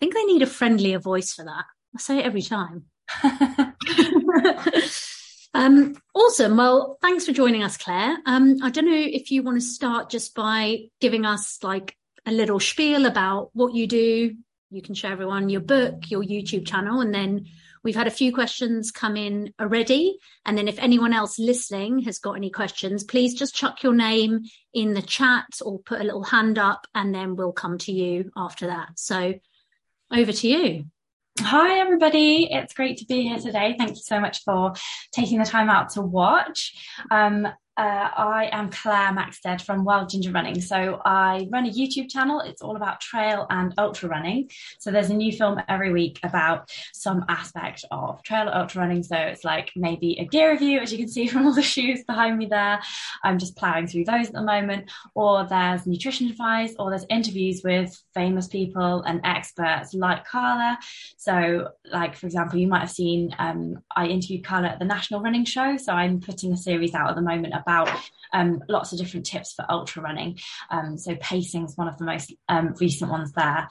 think they need a friendlier voice for that. I say it every time. um, awesome. Well, thanks for joining us, Claire. Um, I don't know if you want to start just by giving us like a little spiel about what you do. You can share everyone your book, your YouTube channel, and then we've had a few questions come in already. And then if anyone else listening has got any questions, please just chuck your name in the chat or put a little hand up and then we'll come to you after that. So over to you. Hi, everybody. It's great to be here today. Thank you so much for taking the time out to watch. Um, uh, I am Claire Maxted from Wild Ginger Running. So I run a YouTube channel. It's all about trail and ultra running. So there's a new film every week about some aspect of trail or ultra running. So it's like maybe a gear review, as you can see from all the shoes behind me there. I'm just plowing through those at the moment. Or there's nutrition advice, or there's interviews with famous people and experts like Carla. So, like for example, you might have seen um, I interviewed Carla at the National Running Show. So I'm putting a series out at the moment about um, lots of different tips for ultra running. Um, so pacing is one of the most um, recent ones there.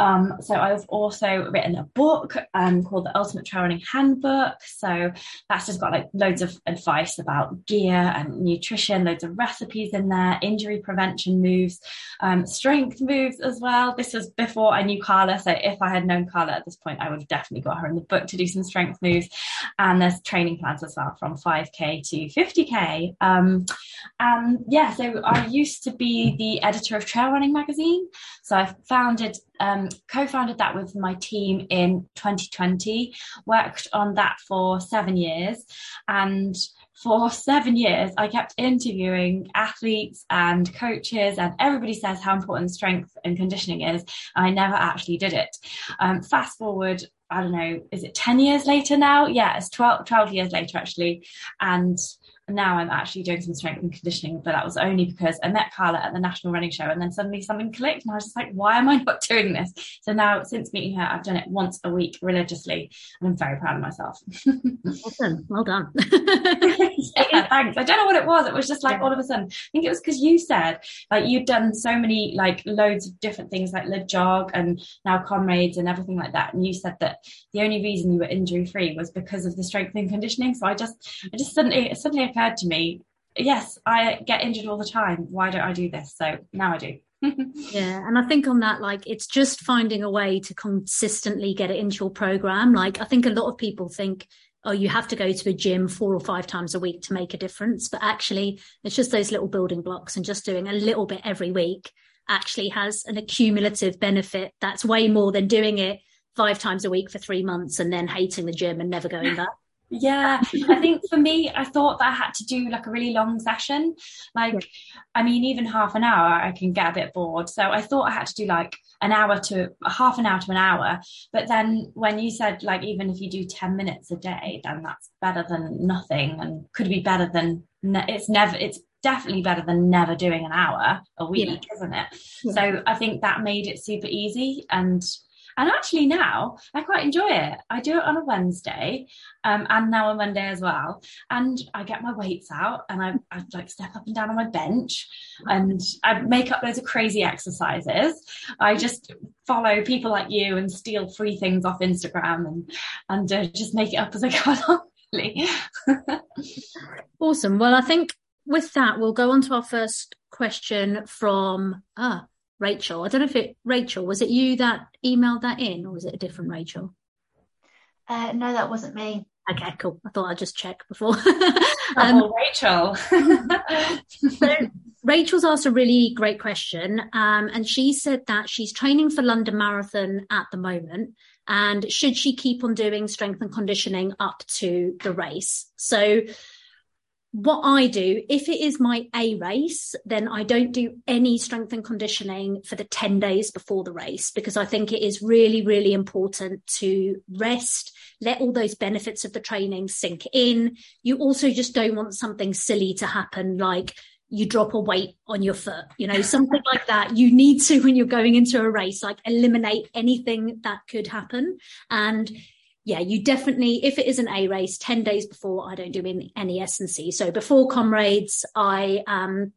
Um, so I've also written a book um, called The Ultimate Trail Running Handbook. So that's just got like loads of advice about gear and nutrition, loads of recipes in there, injury prevention moves, um, strength moves as well. This was before I knew Carla. So if I had known Carla at this point, I would have definitely got her in the book to do some strength moves. And there's training plans as well from 5K to 50K. Um, yeah, so I used to be the editor of Trail Running Magazine. So I founded um, co-founded that with my team in 2020 worked on that for seven years. And for seven years i kept interviewing athletes and coaches and everybody says how important strength and conditioning is and i never actually did it. Um, fast forward i don't know is it 10 years later now? Yeah it's 12, 12 years later actually. And now I'm actually doing some strength and conditioning, but that was only because I met Carla at the National Running Show and then suddenly something clicked and I was just like, why am I not doing this? So now since meeting her, I've done it once a week religiously and I'm very proud of myself. awesome. Well done. yeah, thanks. I don't know what it was. It was just like all of a sudden, I think it was because you said like you'd done so many like loads of different things like Le Jog and now Comrades and everything like that. And you said that the only reason you were injury free was because of the strength and conditioning. So I just, I just suddenly, suddenly occurred to me, yes, I get injured all the time. Why don't I do this? So now I do. yeah and i think on that like it's just finding a way to consistently get it into your program like i think a lot of people think oh you have to go to a gym four or five times a week to make a difference but actually it's just those little building blocks and just doing a little bit every week actually has an accumulative benefit that's way more than doing it five times a week for three months and then hating the gym and never going back yeah, I think for me, I thought that I had to do like a really long session. Like, yeah. I mean, even half an hour, I can get a bit bored. So I thought I had to do like an hour to half an hour to an hour. But then when you said like, even if you do 10 minutes a day, then that's better than nothing and could be better than ne- it's never, it's definitely better than never doing an hour a week, yeah. isn't it? Yeah. So I think that made it super easy. And and actually now I quite enjoy it. I do it on a Wednesday um, and now on Monday as well. And I get my weights out and I, I like step up and down on my bench and I make up loads of crazy exercises. I just follow people like you and steal free things off Instagram and, and uh, just make it up as I go along. awesome. Well, I think with that, we'll go on to our first question from ah, Rachel. I don't know if it Rachel was it you that emailed that in, or was it a different Rachel? Uh, no, that wasn't me. Okay, cool. I thought I'd just check before. um, oh, Rachel. so Rachel's asked a really great question, um, and she said that she's training for London Marathon at the moment, and should she keep on doing strength and conditioning up to the race? So what I do, if it is my A race, then I don't do any strength and conditioning for the 10 days before the race because I think it is really, really important to rest, let all those benefits of the training sink in. You also just don't want something silly to happen like you drop a weight on your foot, you know, something like that. You need to, when you're going into a race, like eliminate anything that could happen. And yeah, you definitely, if it is an A race, 10 days before, I don't do any, S&C. So before Comrades, I um,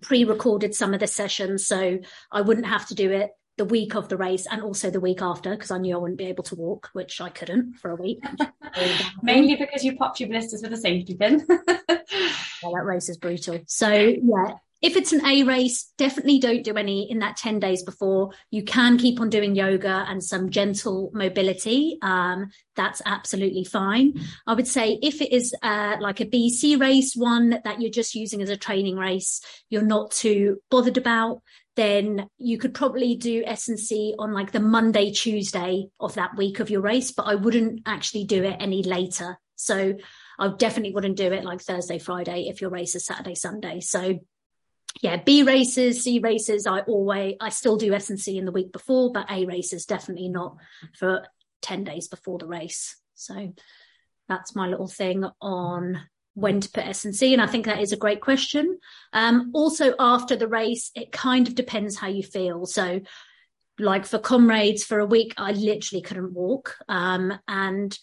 pre-recorded some of the sessions so I wouldn't have to do it the week of the race and also the week after because I knew I wouldn't be able to walk, which I couldn't for a week. Mainly because you popped your blisters with a safety pin. well, that race is brutal. So yeah, if it's an A race, definitely don't do any in that 10 days before. You can keep on doing yoga and some gentle mobility. Um, that's absolutely fine. I would say if it is uh, like a BC race, one that you're just using as a training race, you're not too bothered about, then you could probably do S&C on like the Monday, Tuesday of that week of your race, but I wouldn't actually do it any later. So I definitely wouldn't do it like Thursday, Friday if your race is Saturday, Sunday. So yeah, B races, C races, I always, I still do S&C in the week before, but A races definitely not for 10 days before the race. So that's my little thing on when to put S&C. And I think that is a great question. Um, also after the race, it kind of depends how you feel. So like for comrades for a week, I literally couldn't walk. Um, and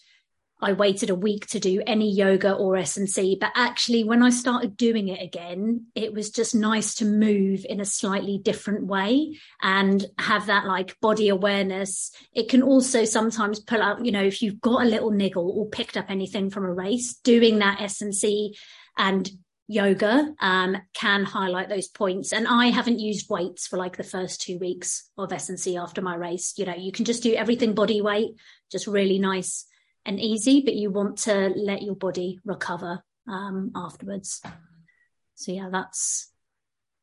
I waited a week to do any yoga or S&C, but actually when I started doing it again, it was just nice to move in a slightly different way and have that like body awareness. It can also sometimes pull out, you know, if you've got a little niggle or picked up anything from a race, doing that S&C and yoga um, can highlight those points. And I haven't used weights for like the first two weeks of S&C after my race. You know, you can just do everything body weight, just really nice and easy, but you want to let your body recover um, afterwards. So yeah, that's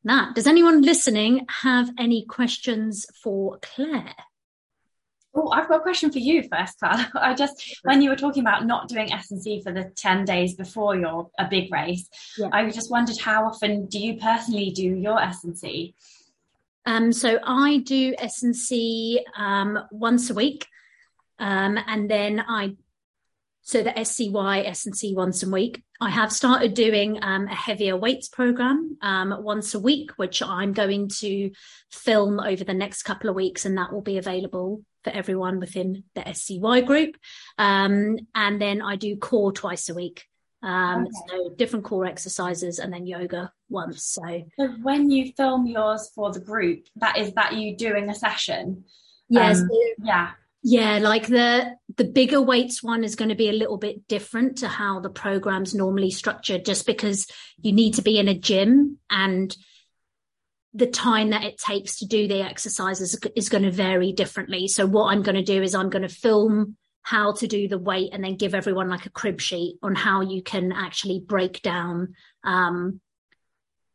that. Does anyone listening have any questions for Claire? Oh, I've got a question for you first, Claire. I just when you were talking about not doing S and C for the ten days before your a big race, yeah. I just wondered how often do you personally do your S and C? Um, so I do S and C um, once a week, um, and then I so the SCY, S&C once a week. I have started doing um, a heavier weights program um, once a week, which I'm going to film over the next couple of weeks, and that will be available for everyone within the SCY group. Um, and then I do core twice a week. Um, okay. So different core exercises and then yoga once. So. so when you film yours for the group, that is that you doing a session. Yes. Um, yeah. Yeah, like the the bigger weights one is going to be a little bit different to how the program's normally structured just because you need to be in a gym and the time that it takes to do the exercises is going to vary differently. So what I'm going to do is I'm going to film how to do the weight and then give everyone like a crib sheet on how you can actually break down um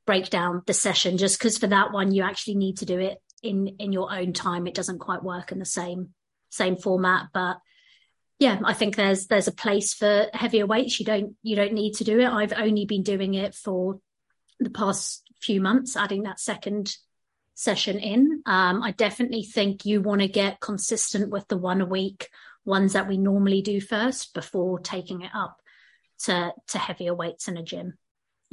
break down the session just because for that one you actually need to do it in in your own time it doesn't quite work in the same same format, but yeah, I think there's there's a place for heavier weights. You don't you don't need to do it. I've only been doing it for the past few months, adding that second session in. Um, I definitely think you want to get consistent with the one a week ones that we normally do first before taking it up to to heavier weights in a gym.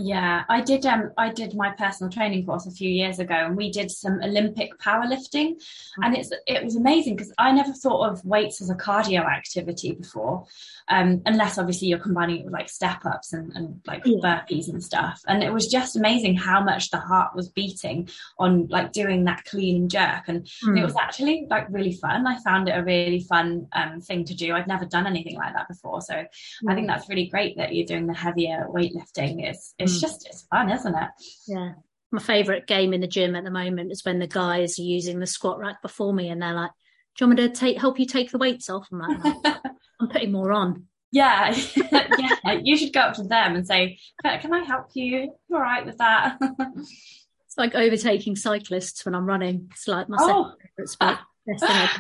Yeah, I did. Um, I did my personal training course a few years ago, and we did some Olympic powerlifting, mm-hmm. and it's it was amazing because I never thought of weights as a cardio activity before, um, unless obviously you're combining it with like step ups and, and like yeah. burpees and stuff. And it was just amazing how much the heart was beating on like doing that clean and jerk, and mm. it was actually like really fun. I found it a really fun um, thing to do. I'd never done anything like that before, so mm. I think that's really great that you're doing the heavier weightlifting. It's, it's it's mm. just it's fun, isn't it? Yeah. My favourite game in the gym at the moment is when the guys are using the squat rack before me and they're like, Do you want me to take help you take the weights off? I'm like, I'm putting more on. Yeah, yeah. You should go up to them and say, "Can I help you? You all right with that?" it's like overtaking cyclists when I'm running. It's like my oh. favourite sport.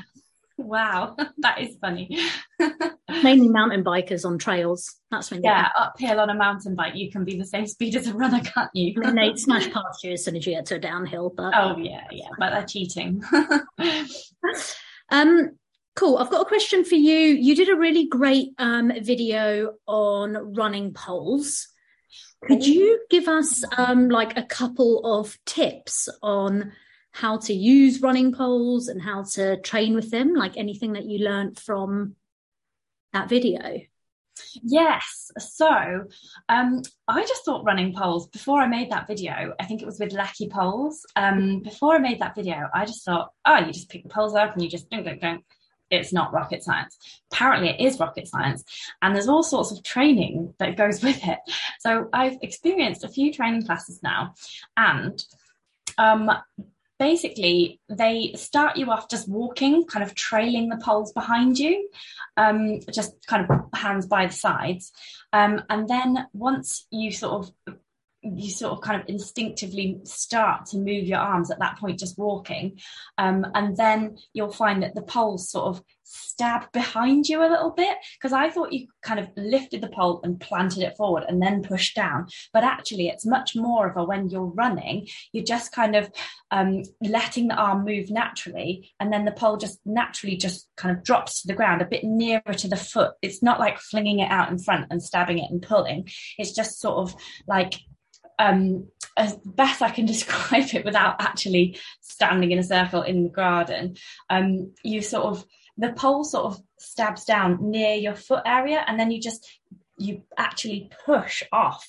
Wow, that is funny. Mainly mountain bikers on trails. That's when yeah, uphill on a mountain bike, you can be the same speed as a runner, can't you? and they smash past you as soon as you get to a downhill. But oh yeah, yeah, but they're cheating. um, cool. I've got a question for you. You did a really great um video on running poles. Could you give us um like a couple of tips on how to use running poles and how to train with them, like anything that you learned from that video? Yes. So um, I just thought running poles before I made that video. I think it was with Leki poles. Um, before I made that video, I just thought, oh, you just pick the poles up and you just don't, don't, don't. It's not rocket science. Apparently, it is rocket science, and there's all sorts of training that goes with it. So I've experienced a few training classes now, and um, basically they start you off just walking, kind of trailing the poles behind you, um, just kind of hands by the sides. Um, and then once you sort of you sort of kind of instinctively start to move your arms at that point just walking. Um, and then you'll find that the poles sort of stab behind you a little bit because I thought you kind of lifted the pole and planted it forward and then pushed down. But actually it's much more of a when you're running you're just kind of um, letting the arm move naturally and then the pole just naturally just kind of drops to the ground a bit nearer to the foot. It's not like flinging it out in front and stabbing it and pulling. It's just sort of like um, as best I can describe it without actually standing in a circle in the garden, um, you sort of the pole sort of stabs down near your foot area, and then you just you actually push off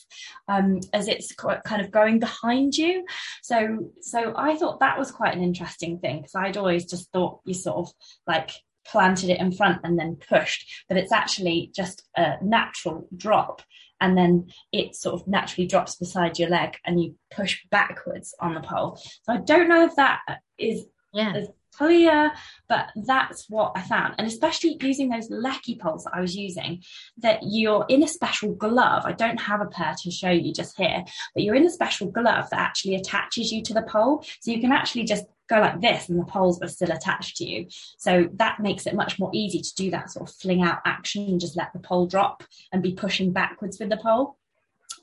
um, as it's kind of going behind you. So so I thought that was quite an interesting thing because I'd always just thought you sort of like planted it in front and then pushed, but it's actually just a natural drop and then it sort of naturally drops beside your leg and you push backwards on the pole. So I don't know if that is yeah. as clear, but that's what I found. And especially using those Leki poles that I was using, that you're in a special glove. I don't have a pair to show you just here, but you're in a special glove that actually attaches you to the pole. So you can actually just go like this and the poles are still attached to you. So that makes it much more easy to do that sort of fling out action and just let the pole drop and be pushing backwards with the pole.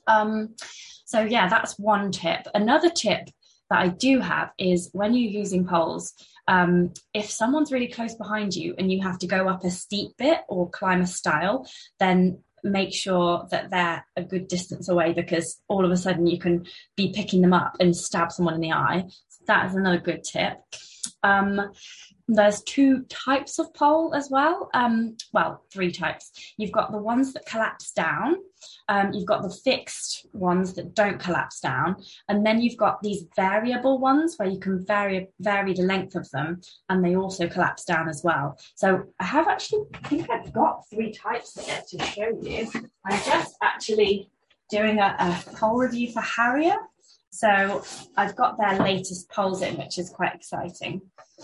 Um, so yeah, that's one tip. Another tip that I do have is when you're using poles, um, if someone's really close behind you and you have to go up a steep bit or climb a stile, then make sure that they're a good distance away because all of a sudden you can be picking them up and stab someone in the eye that is another good tip. Um, there's two types of pole as well. Um, well, three types. You've got the ones that collapse down. Um, you've got the fixed ones that don't collapse down, and then you've got these variable ones where you can vary vary the length of them, and they also collapse down as well. So I have actually, I think I've got three types here to show you. I'm just actually doing a, a pole review for Harrier. So I've got their latest poles in, which is quite exciting.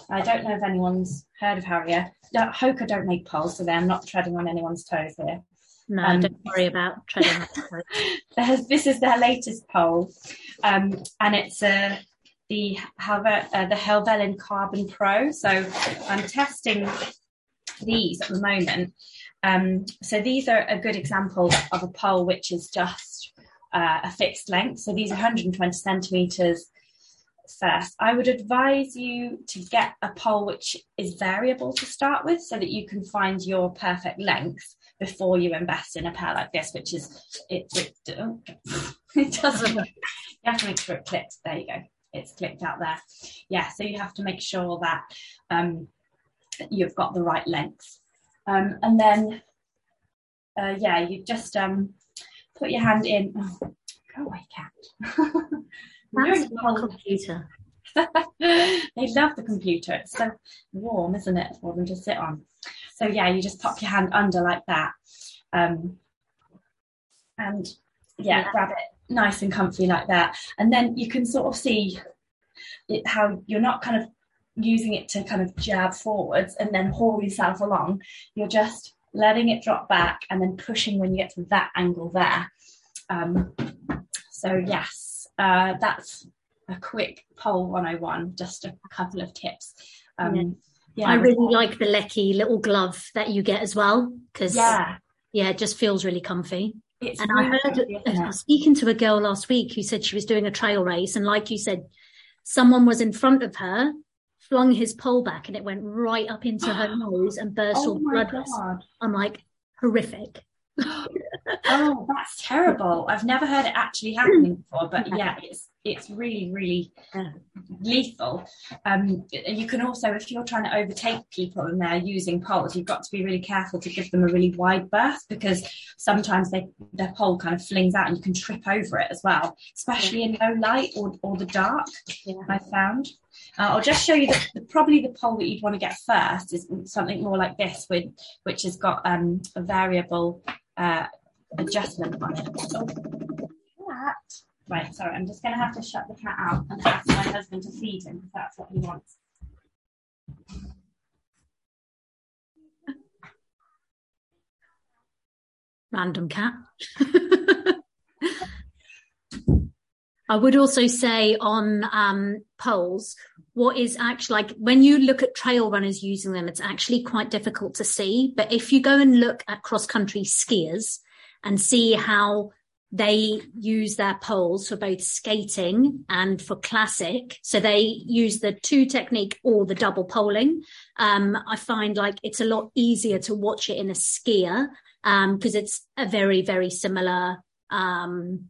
I don't know if anyone's heard of Harrier. No, Hoka don't make poles, so they're not treading on anyone's toes here. No, um, don't worry about treading on toes. This is their latest pole, um, and it's uh, the Helve- uh, the Helvellyn Carbon Pro. So I'm testing these at the moment. Um, so these are a good example of a pole which is just uh, a fixed length. So these are 120 centimeters first. I would advise you to get a pole which is variable to start with so that you can find your perfect length before you invest in a pair like this, which is it, it, oh, it doesn't you have to make sure it clicks. There you go. It's clicked out there. Yeah, so you have to make sure that um, you've got the right length. Um, and then uh, yeah, you just um, put your hand in. Oh, go away, cat. That's the computer. they love the computer. It's so warm, isn't it, for them to sit on? So yeah, you just pop your hand under like that, um, and yeah, yeah, grab it nice and comfy like that, and then you can sort of see it, how you're not kind of using it to kind of jab forwards and then haul yourself along. You're just letting it drop back and then pushing when you get to that angle there. Um, so yes, uh, that's a quick pole 101, just a couple of tips. Um, yeah. yeah. I really like the Leki little glove that you get as well because yeah. yeah, it just feels really comfy. It's and really I heard comfy, speaking to a girl last week who said she was doing a trail race, and like you said, someone was in front of her flung his pole back and it went right up into her nose and burst oh all blood. I'm like, horrific. oh, that's terrible. I've never heard it actually happening before, but yeah, it's it's really, really lethal. Um, you can also, if you're trying to overtake people and they're using poles, you've got to be really careful to give them a really wide berth because sometimes they, their pole kind of flings out and you can trip over it as well, especially in low light or, or the dark, yeah. I found. Uh, I'll just show you that the, probably the pole that you'd want to get first is something more like this, with, which has got um, a variable uh, adjustment on it. Oh, that. Right, sorry, I'm just going to have to shut the cat out and ask my husband to feed him if that's what he wants. Random cat. I would also say on um, poles, what is actually like when you look at trail runners using them, it's actually quite difficult to see. But if you go and look at cross country skiers and see how they use their poles for both skating and for classic. So they use the two technique or the double poling. Um, I find like it's a lot easier to watch it in a skier because um, it's a very, very similar, um,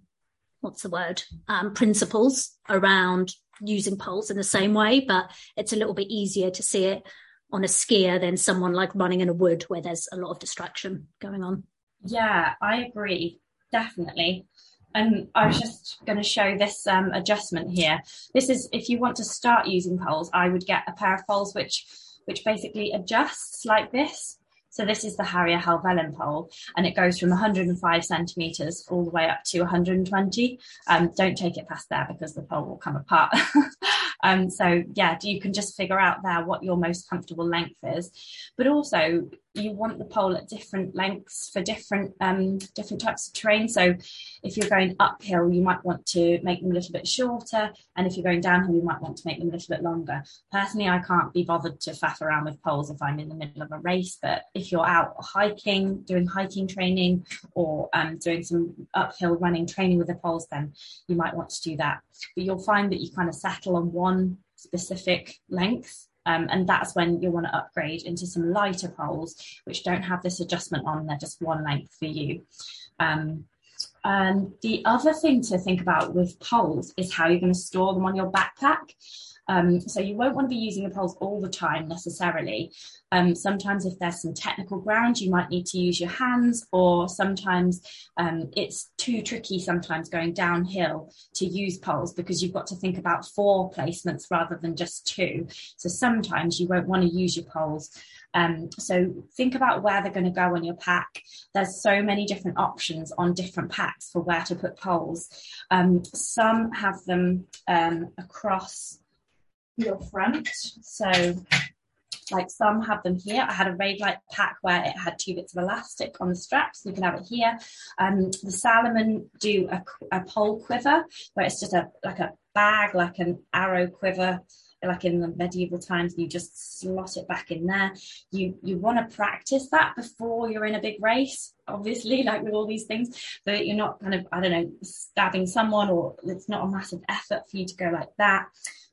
what's the word, um, principles around using poles in the same way, but it's a little bit easier to see it on a skier than someone like running in a wood where there's a lot of distraction going on. Yeah, I agree definitely. And I was just going to show this um, adjustment here. This is if you want to start using poles, I would get a pair of poles which which basically adjusts like this. So this is the Harrier Helvellyn pole, and it goes from 105 centimeters all the way up to 120. Um, don't take it past there because the pole will come apart. um, so yeah, you can just figure out there what your most comfortable length is. But also, you want the pole at different lengths for different um, different types of terrain. So if you're going uphill, you might want to make them a little bit shorter, and if you're going downhill, you might want to make them a little bit longer. Personally, I can't be bothered to faff around with poles if I'm in the middle of a race, but if you're out hiking, doing hiking training, or um, doing some uphill running training with the poles, then you might want to do that. But you'll find that you kind of settle on one specific length um, and that's when you'll want to upgrade into some lighter poles, which don't have this adjustment on, they're just one length for you. Um, and the other thing to think about with poles is how you're going to store them on your backpack. Um, so you won't want to be using the poles all the time necessarily. Um, sometimes if there's some technical ground, you might need to use your hands or sometimes um, it's too tricky sometimes going downhill to use poles because you've got to think about four placements rather than just two. So sometimes you won't want to use your poles. Um, so think about where they're going to go on your pack. There's so many different options on different packs for where to put poles. Um, some have them um, across your front. So like some have them here. I had a Raidlight pack where it had two bits of elastic on the straps. You can have it here. Um, the Salomon do a, a pole quiver where it's just a like a bag, like an arrow quiver like in the medieval times you just slot it back in there you you want to practice that before you're in a big race obviously like with all these things so that you're not kind of i don't know stabbing someone or it's not a massive effort for you to go like that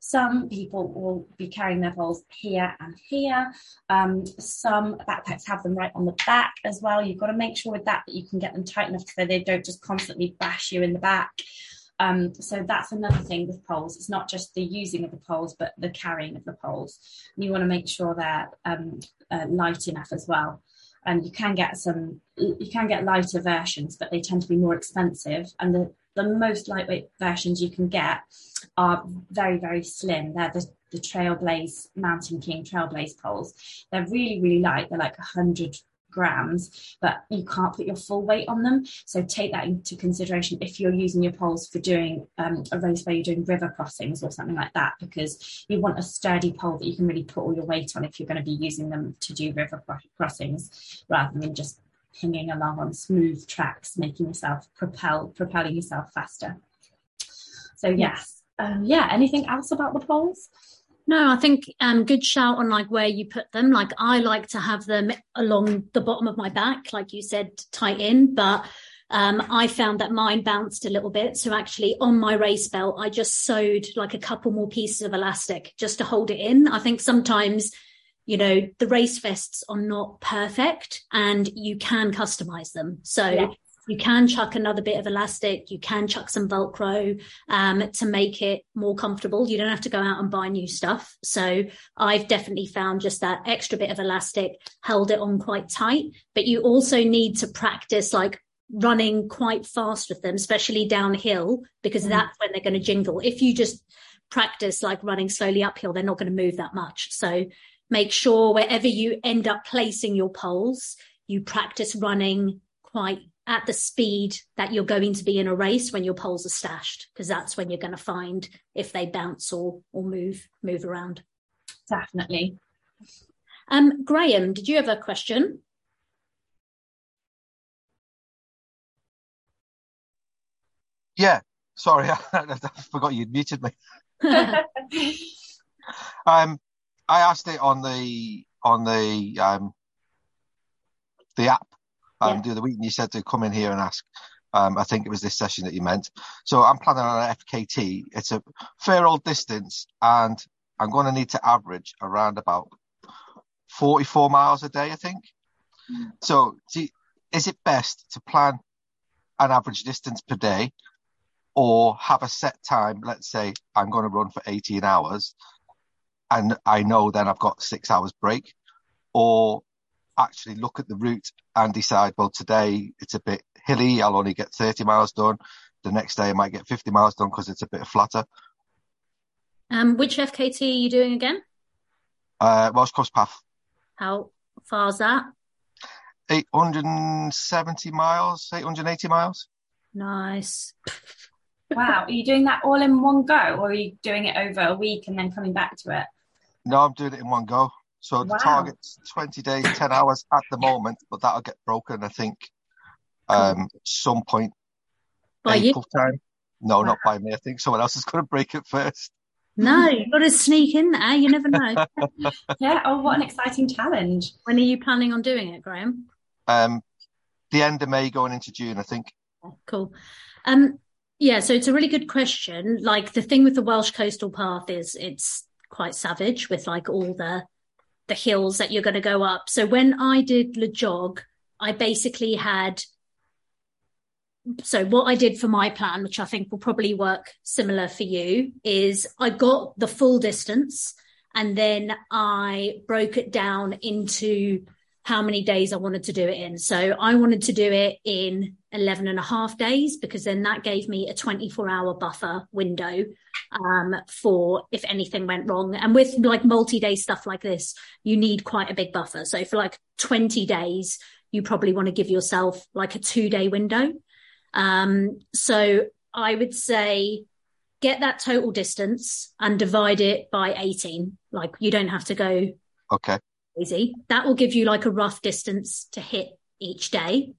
some people will be carrying their poles here and here. Um, some backpacks have them right on the back as well. You've got to make sure with that that you can get them tight enough so they don't just constantly bash you in the back. Um, so that's another thing with poles. It's not just the using of the poles, but the carrying of the poles. You want to make sure they're um, uh, light enough as well. And you can get some, you can get lighter versions, but they tend to be more expensive. And the the most lightweight versions you can get are very, very slim. They're the, the Trailblaze Mountain King Trailblaze poles. They're really, really light. They're like 100 grams, but you can't put your full weight on them. So take that into consideration if you're using your poles for doing um, a race where you're doing river crossings or something like that, because you want a sturdy pole that you can really put all your weight on if you're going to be using them to do river crossings rather than just hanging along on smooth tracks, making yourself propel, propelling yourself faster. So yes, um, yeah. Anything else about the poles? No, I think um, good shout on like where you put them. Like I like to have them along the bottom of my back, like you said, tight in. But um, I found that mine bounced a little bit. So actually on my race belt, I just sewed like a couple more pieces of elastic just to hold it in. I think sometimes you know the race vests are not perfect and you can customize them so You can chuck another bit of elastic. You can chuck some Velcro um, to make it more comfortable. You don't have to go out and buy new stuff. So I've definitely found just that extra bit of elastic held it on quite tight. But you also need to practice like running quite fast with them, especially downhill, because mm. that's when they're going to jingle. If you just practice like running slowly uphill, they're not going to move that much. So make sure wherever you end up placing your poles, you practice running quite at the speed that you're going to be in a race when your poles are stashed, because that's when you're going to find if they bounce or or move move around. Definitely. Um, Graham, did you have a question? Yeah, sorry, I forgot you'd muted me. um, I asked it on the on the um, the app um, yeah. the other week, and you said to come in here and ask. Um, I think it was this session that you meant. So I'm planning on an FKT. It's a fair old distance, and I'm going to need to average around about 44 miles a day, I think. Mm. So, is it best to plan an average distance per day, or have a set time? Let's say I'm going to run for 18 hours, and I know then I've got six hours break, or actually look at the route and decide, well, today it's a bit hilly, I'll only get 30 miles done. The next day I might get 50 miles done because it's a bit flatter. Um, which FKT are you doing again? Uh, Welsh Coast Path. How far is that? 870 miles, 880 miles. Nice. wow. Are you doing that all in one go or are you doing it over a week and then coming back to it? No, I'm doing it in one go. So the wow. target's 20 days, 10 hours at the moment, but that'll get broken, I think, um, some point by April you? time. No, wow. not by me. I think someone else is going to break it first. No, you've got to sneak in there. You never know. yeah. Oh, what an exciting challenge. When are you planning on doing it, Graham? Um, the end of May going into June, I think. Cool. Um, yeah, so it's a really good question. Like the thing with the Welsh Coastal Path is it's quite savage with like all the the hills that you're going to go up. So when I did Le Jog, I basically had so what I did for my plan, which I think will probably work similar for you, is I got the full distance and then I broke it down into how many days I wanted to do it in. So I wanted to do it in 11 and a half days because then that gave me a 24 hour buffer window um, for if anything went wrong. And with like multi day stuff like this, you need quite a big buffer. So for like 20 days, you probably want to give yourself like a two day window. Um, so I would say get that total distance and divide it by 18. Like you don't have to go okay easy. That will give you like a rough distance to hit each day.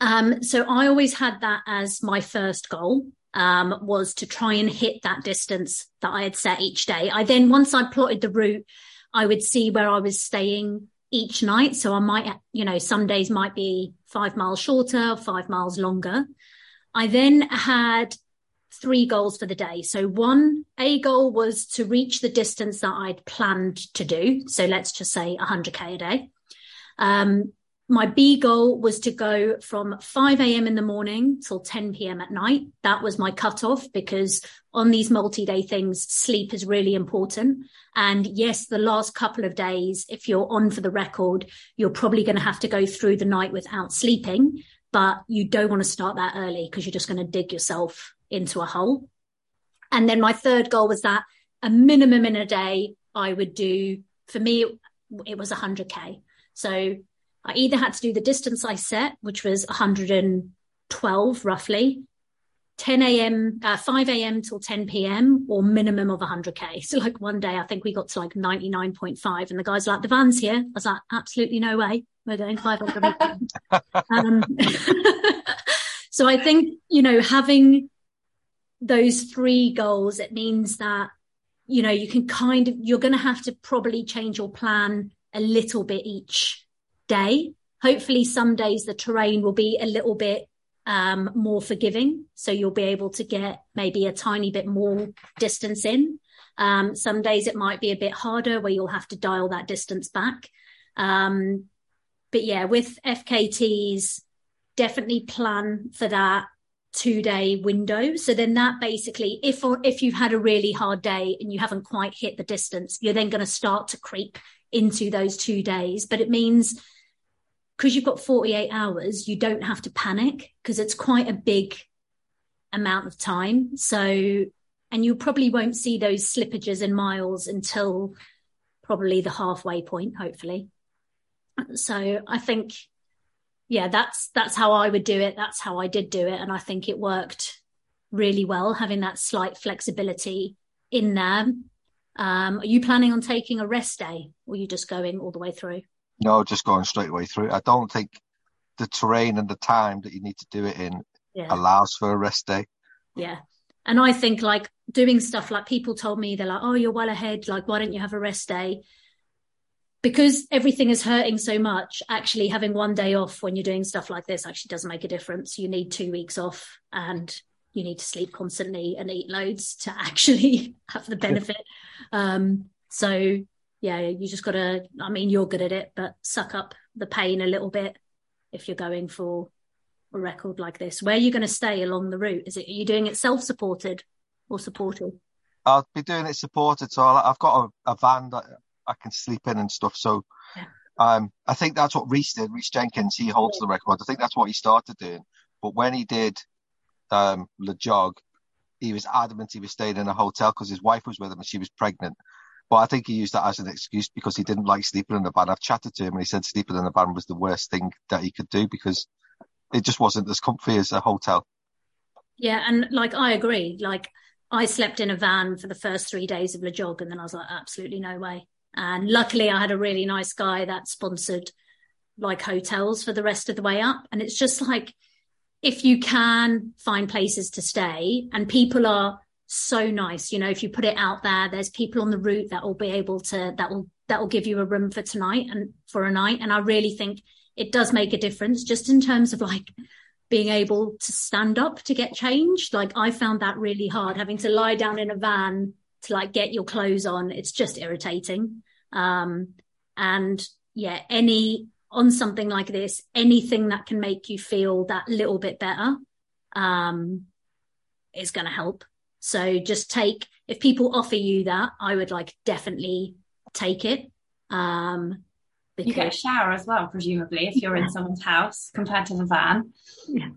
Um, so I always had that as my first goal. Um, was to try and hit that distance that I had set each day. I then, once I plotted the route, I would see where I was staying each night. So I might, you know, some days might be five miles shorter, five miles longer. I then had three goals for the day. So one, a goal was to reach the distance that I'd planned to do. So let's just say 100k a day. Um, my B goal was to go from 5 a.m. in the morning till 10 p.m. at night. That was my cutoff because on these multi-day things, sleep is really important. And yes, the last couple of days, if you're on for the record, you're probably going to have to go through the night without sleeping, but you don't want to start that early because you're just going to dig yourself into a hole. And then my third goal was that a minimum in a day I would do, for me, it was 100K. So I either had to do the distance I set, which was 112 roughly, 10 a.m., uh, 5 a.m. till 10 p.m. or minimum of 100k. So like one day I think we got to like 99.5 and the guys like, the van's here. I was like, absolutely no way. We're going 500. um, so I think, you know, having those three goals, it means that, you know, you can kind of, you're going to have to probably change your plan a little bit each day. Hopefully, some days the terrain will be a little bit um, more forgiving. So you'll be able to get maybe a tiny bit more distance in. Um, some days it might be a bit harder where you'll have to dial that distance back. Um, but yeah, with FKTs, definitely plan for that two day window. So then that basically, if, or if you've had a really hard day and you haven't quite hit the distance, you're then going to start to creep into those two days. But it means because you've got 48 hours, you don't have to panic because it's quite a big amount of time. So, and you probably won't see those slippages in miles until probably the halfway point, hopefully. So I think yeah, that's that's how I would do it. That's how I did do it, and I think it worked really well having that slight flexibility in there. Um, are you planning on taking a rest day, or are you just going all the way through? No, just going straight away through. I don't think the terrain and the time that you need to do it in yeah. allows for a rest day. Yeah. And I think like doing stuff like people told me they're like, oh, you're well ahead. Like, why don't you have a rest day? Because everything is hurting so much, actually having one day off when you're doing stuff like this actually doesn't make a difference. You need two weeks off and you need to sleep constantly and eat loads to actually have the benefit. um, so yeah, you just gotta, I mean, you're good at it, but suck up the pain a little bit if you're going for a record like this. Where are you going to stay along the route? Is it, are you doing it self-supported or supported? I'll be doing it supported. So I've got a, a van that I can sleep in and stuff. So um, I think that's what Reese did. Reese Jenkins, he holds the record. I think that's what he started doing. But when he did um, Le Jog, he was adamant he was staying in a hotel because his wife was with him and she was pregnant. But I think he used that as an excuse because he didn't like sleeping in the van. I've chatted to him and he said sleeping in the van was the worst thing that he could do because it just wasn't as comfy as a hotel. Yeah, and like I agree. Like I slept in a van for the first three days of Le Jog, and then I was like, absolutely no way. And luckily I had a really nice guy that sponsored like hotels for the rest of the way up. And it's just like, if you can find places to stay and people are so nice, you know, if you put it out there, there's people on the route that will be able to, that will, that will give you a room for tonight and for a night. And I really think it does make a difference just in terms of like being able to stand up to get changed. Like I found that really hard having to lie down in a van to like get your clothes on. It's just irritating. Um, and yeah, any on something like this, anything that can make you feel that little bit better, um, is going to help. So just take, if people offer you that, I would like definitely take it. Um, because... You get a shower as well, presumably, if you're in someone's house compared to the van. Yeah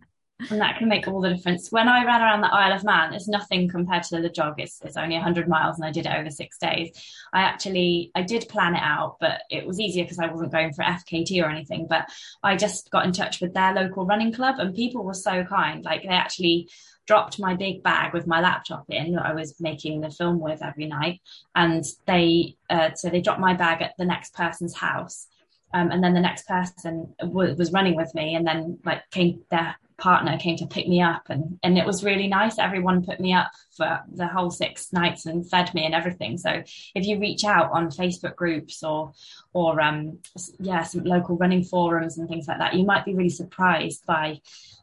and that can make all the difference. When I ran around the Isle of Man, it's nothing compared to the jog. It's, it's only 100 miles, and I did it over six days. I actually I did plan it out, but it was easier because I wasn't going for FKT or anything. But I just got in touch with their local running club, and people were so kind. Like they actually dropped my big bag with my laptop in that I was making the film with every night, and they uh, so they dropped my bag at the next person's house. Um, and then the next person w- was running with me and then like came their partner came to pick me up and and it was really nice. Everyone put me up for the whole six nights and fed me and everything. So if you reach out on facebook groups or or um yeah some local running forums and things like that you might be really surprised by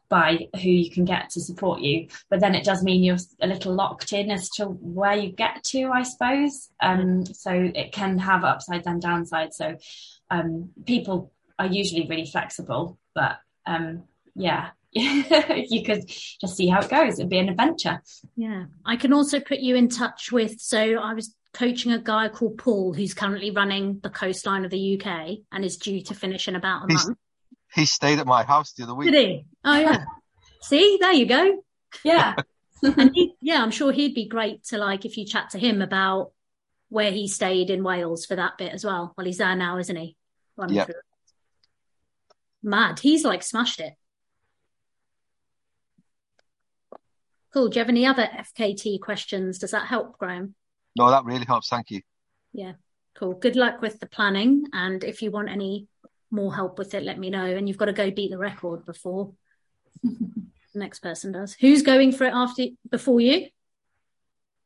by who you can get to support you. But then it does mean you're a little locked in as to where you get to i suppose. Um so it can have upsides and downsides. So um people are usually really flexible but um yeah you could just see how it goes. It'd be an adventure. Yeah. I can also put you in touch with, so I was coaching a guy called Paul who's currently running the coastline of the UK and is due to finish in about a He's, month. He stayed at my house the other week. Did he? Oh, yeah. see, there you go. Yeah. and he, yeah, I'm sure he'd be great to like if you chat to him about where he stayed in Wales for that bit as well. Well, he's there now, isn't he? yeah. Mad. He's like smashed it. Cool. Do you have any other FKT questions? Does that help, Graham? No, that really helps. Thank you. Yeah, cool. Good luck with the planning. And if you want any more help with it, let me know. And you've got to go beat the record before the next person does. Who's going for it after before you?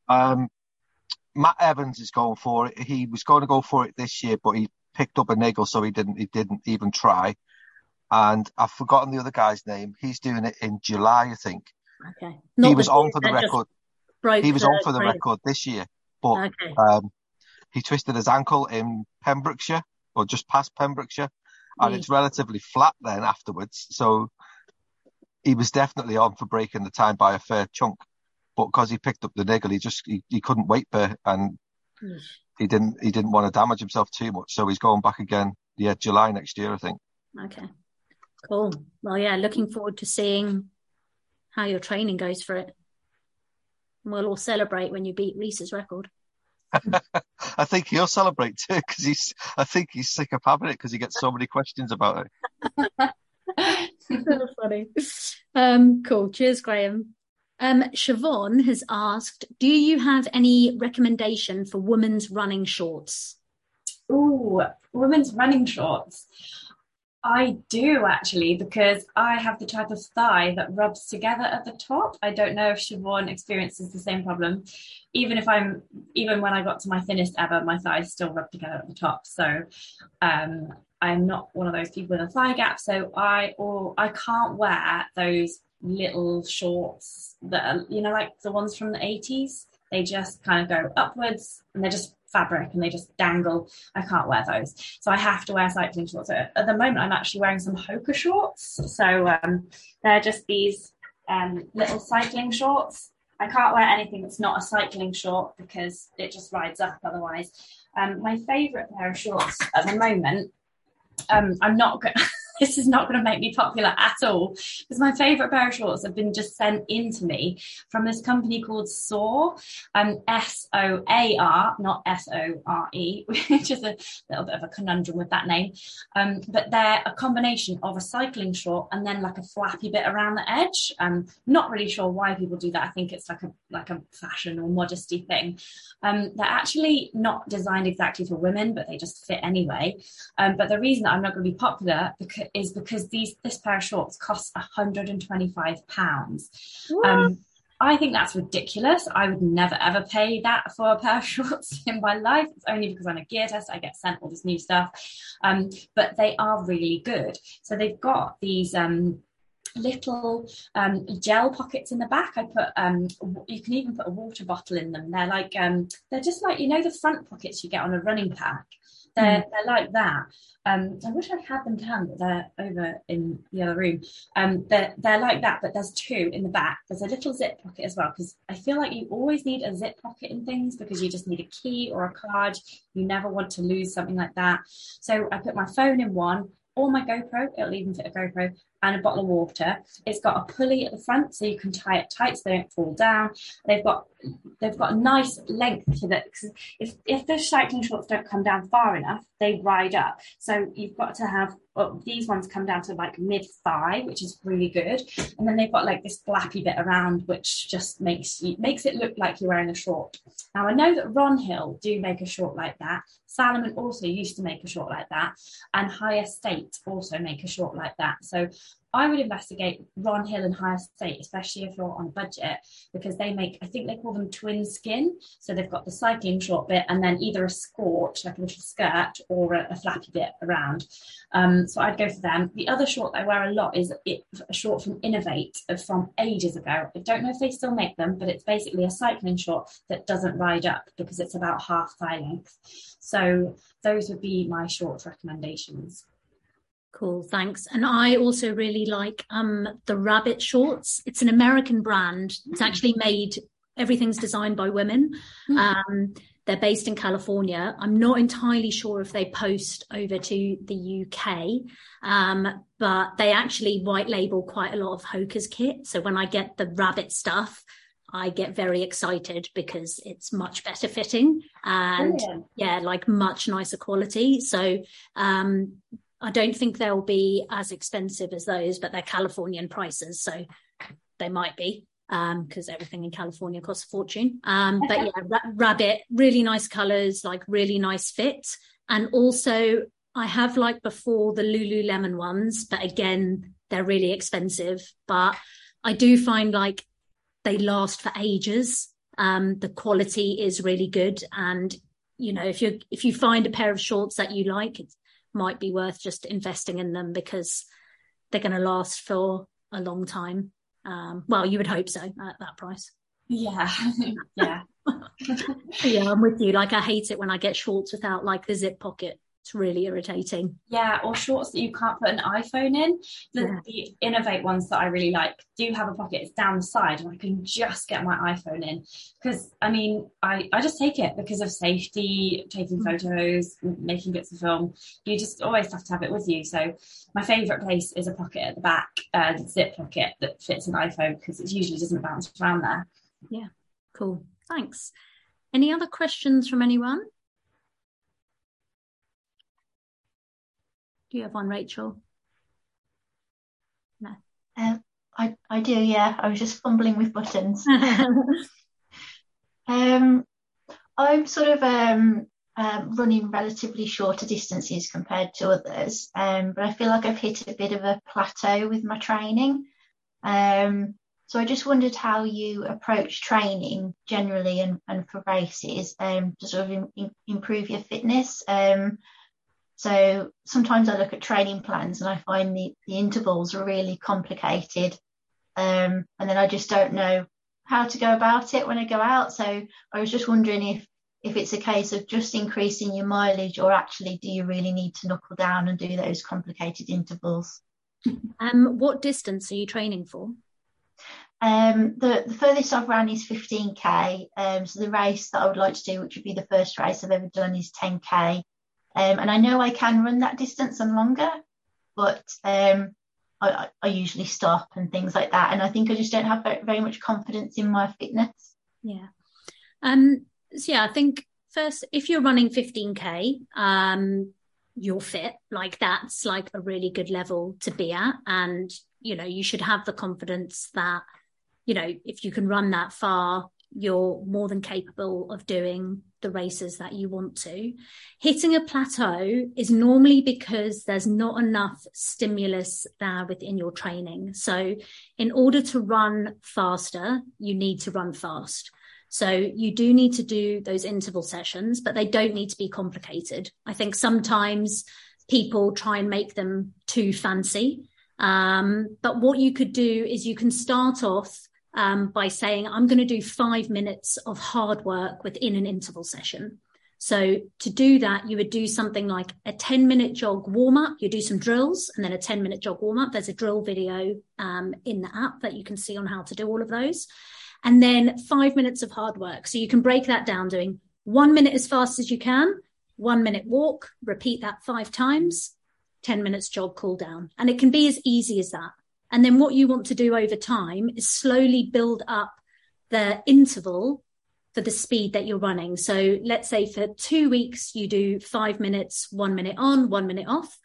Um, Matt Evans is going for it. He was going to go for it this year, but he picked up a niggle, so he didn't. He didn't even try. And I've forgotten the other guy's name. He's doing it in July, I think. Okay. Not he was on for the record. He was on for the record this year, but okay. um, he twisted his ankle in Pembrokeshire or just past Pembrokeshire, and it's relatively flat then afterwards. So he was definitely on for breaking the time by a fair chunk, but because he picked up the niggle, he just he, he couldn't wait for and he didn't he didn't want to damage himself too much, so he's going back again. Yeah, July next year, I think. Okay, cool. Well, yeah, looking forward to seeing how your training goes for it. And we'll all celebrate when you beat Reese's record. I think he'll celebrate too because he's. I think he's sick of having it because he gets so many questions about it. so funny. Um, cool. Cheers, Graham. Um, Siobhan has asked, do you have any recommendation for women's running shorts? Oh, women's running shorts. I do actually, because I have the type of thigh that rubs together at the top. I don't know if Siobhan experiences the same problem. Even if I'm, even when I got to my thinnest ever, my thighs still rub together at the top. So, um, I'm not one of those people with a thigh gap. So I, or I can't wear those little shorts that are, you know, like the ones from the 80s. They just kind of go upwards and they're just fabric and they just dangle. I can't wear those. So I have to wear cycling shorts. At the moment, I'm actually wearing some Hoka shorts. So um, they're just these um, little cycling shorts. I can't wear anything that's not a cycling short because it just rides up otherwise. Um, my favourite pair of shorts at the moment, um, I'm not going this is not going to make me popular at all because my favorite pair of shorts have been just sent in to me from this company called Soar, um, S O A R, not S O R E, which is a little bit of a conundrum with that name. Um, but they're a combination of a cycling short and then like a flappy bit around the edge. Um, not really sure why people do that. I think it's like a like a fashion or modesty thing. Um, they're actually not designed exactly for women, but they just fit anyway. Um, but the reason that I'm not going to be popular because is because these this pair of shorts costs 125 pounds. Um, I think that's ridiculous. I would never ever pay that for a pair of shorts in my life. It's only because I'm a gear test. I get sent all this new stuff. Um, but they are really good. So they've got these um, little um, gel pockets in the back. I put um, you can even put a water bottle in them. They're like um, they're just like you know the front pockets you get on a running pack. They're, mm. they're like that. Um, I wish I had them down, but they're over in the other room. Um, they're, they're like that, but there's two in the back. There's a little zip pocket as well, because I feel like you always need a zip pocket in things because you just need a key or a card. You never want to lose something like that. So I put my phone in one, or my GoPro, it'll even fit a GoPro, and a bottle of water. It's got a pulley at the front so you can tie it tight so they don't fall down. They've got they've got a nice length to that. If if the cycling shorts don't come down far enough, they ride up. So you've got to have well, these ones come down to like mid thigh, which is really good. And then they've got like this flappy bit around, which just makes you makes it look like you're wearing a short. Now I know that Ron Hill do make a short like that. Salomon also used to make a short like that, and Higher State also make a short like that. So I would investigate Ron Hill and Higher State, especially if you're on a budget, because they make, I think they call them twin skin. So they've got the cycling short bit and then either a skort, like a little skirt, or a, a flappy bit around. Um, so I'd go for them. The other short I wear a lot is it, a short from Inov-8 from ages ago. I don't know if they still make them, but it's basically a cycling short that doesn't ride up because it's about half thigh length. So those would be my short recommendations. Cool, thanks. And I also really like um, the Rabbit shorts. It's an American brand. It's actually made, everything's designed by women. Mm. Um, they're based in California. I'm not entirely sure if they post over to the UK, um, but they actually white label quite a lot of Hoka's kit. So when I get the Rabbit stuff, I get very excited because it's much better fitting and Brilliant. yeah, like much nicer quality. So um, I don't think they'll be as expensive as those, but they're Californian prices, so they might be because um, everything in California costs a fortune. Um, but yeah, ra- rabbit, really nice colors, like really nice fit, and also I have like before the Lululemon ones, but again they're really expensive. But I do find like they last for ages. Um, the quality is really good, and you know if you if you find a pair of shorts that you like, it's might be worth just investing in them because they're going to last for a long time. Um, well, you would hope so at that price. Yeah, yeah, yeah. I'm with you. Like, I hate it when I get shorts without like the zip pocket. It's really irritating. Yeah, or shorts that you can't put an iPhone in. The, yeah. the Inov-8 ones that I really like do have a pocket. It's down the side, and I can just get my iPhone in. Because I mean, I I just take it because of safety, taking mm. photos, making bits of film. You just always have to have it with you. So my favourite place is a pocket at the back, uh, zip pocket that fits an iPhone because it usually doesn't bounce around there. Yeah, cool. Thanks. Any other questions from anyone? You have one, Rachel? No. Uh, I I do. Yeah, I was just fumbling with buttons. um, I'm sort of um, um, running relatively shorter distances compared to others, um, but I feel like I've hit a bit of a plateau with my training. Um, so I just wondered how you approach training generally and, and for races um, to sort of in, in, improve your fitness. Um, so sometimes I look at training plans and I find the, the intervals are really complicated. Um, and then I just don't know how to go about it when I go out. So I was just wondering if if it's a case of just increasing your mileage or actually do you really need to knuckle down and do those complicated intervals? Um, what distance are you training for? Um, the, the furthest I've run is 15k. Um, so the race that I would like to do, which would be the first race I've ever done, is 10k. Um, and I know I can run that distance and longer, but um, I, I, usually stop and things like that. And I think I just don't have very, much confidence in my fitness. Yeah. Um. So yeah, I think first, if you're running 15k, um, you're fit. Like that's like a really good level to be at, and you know you should have the confidence that you know if you can run that far, you're more than capable of doing the races that you want to. Hitting a plateau is normally because there's not enough stimulus there within your training. So, in order to run faster, you need to run fast. So, you do need to do those interval sessions, but they don't need to be complicated. I think sometimes people try and make them too fancy. Um, but what you could do is you can start off um, by saying, I'm going to do five minutes of hard work within an interval session. So to do that, you would do something like a 10 minute jog warm up. You do some drills and then a 10 minute jog warm up. There's a drill video um, in the app that you can see on how to do all of those. And then five minutes of hard work. So you can break that down doing one minute as fast as you can, one minute walk, repeat that five times, 10 minutes jog cool down. And it can be as easy as that. And then what you want to do over time is slowly build up the interval for the speed that you're running. So let's say for two weeks, you do five minutes, one minute on, one minute off.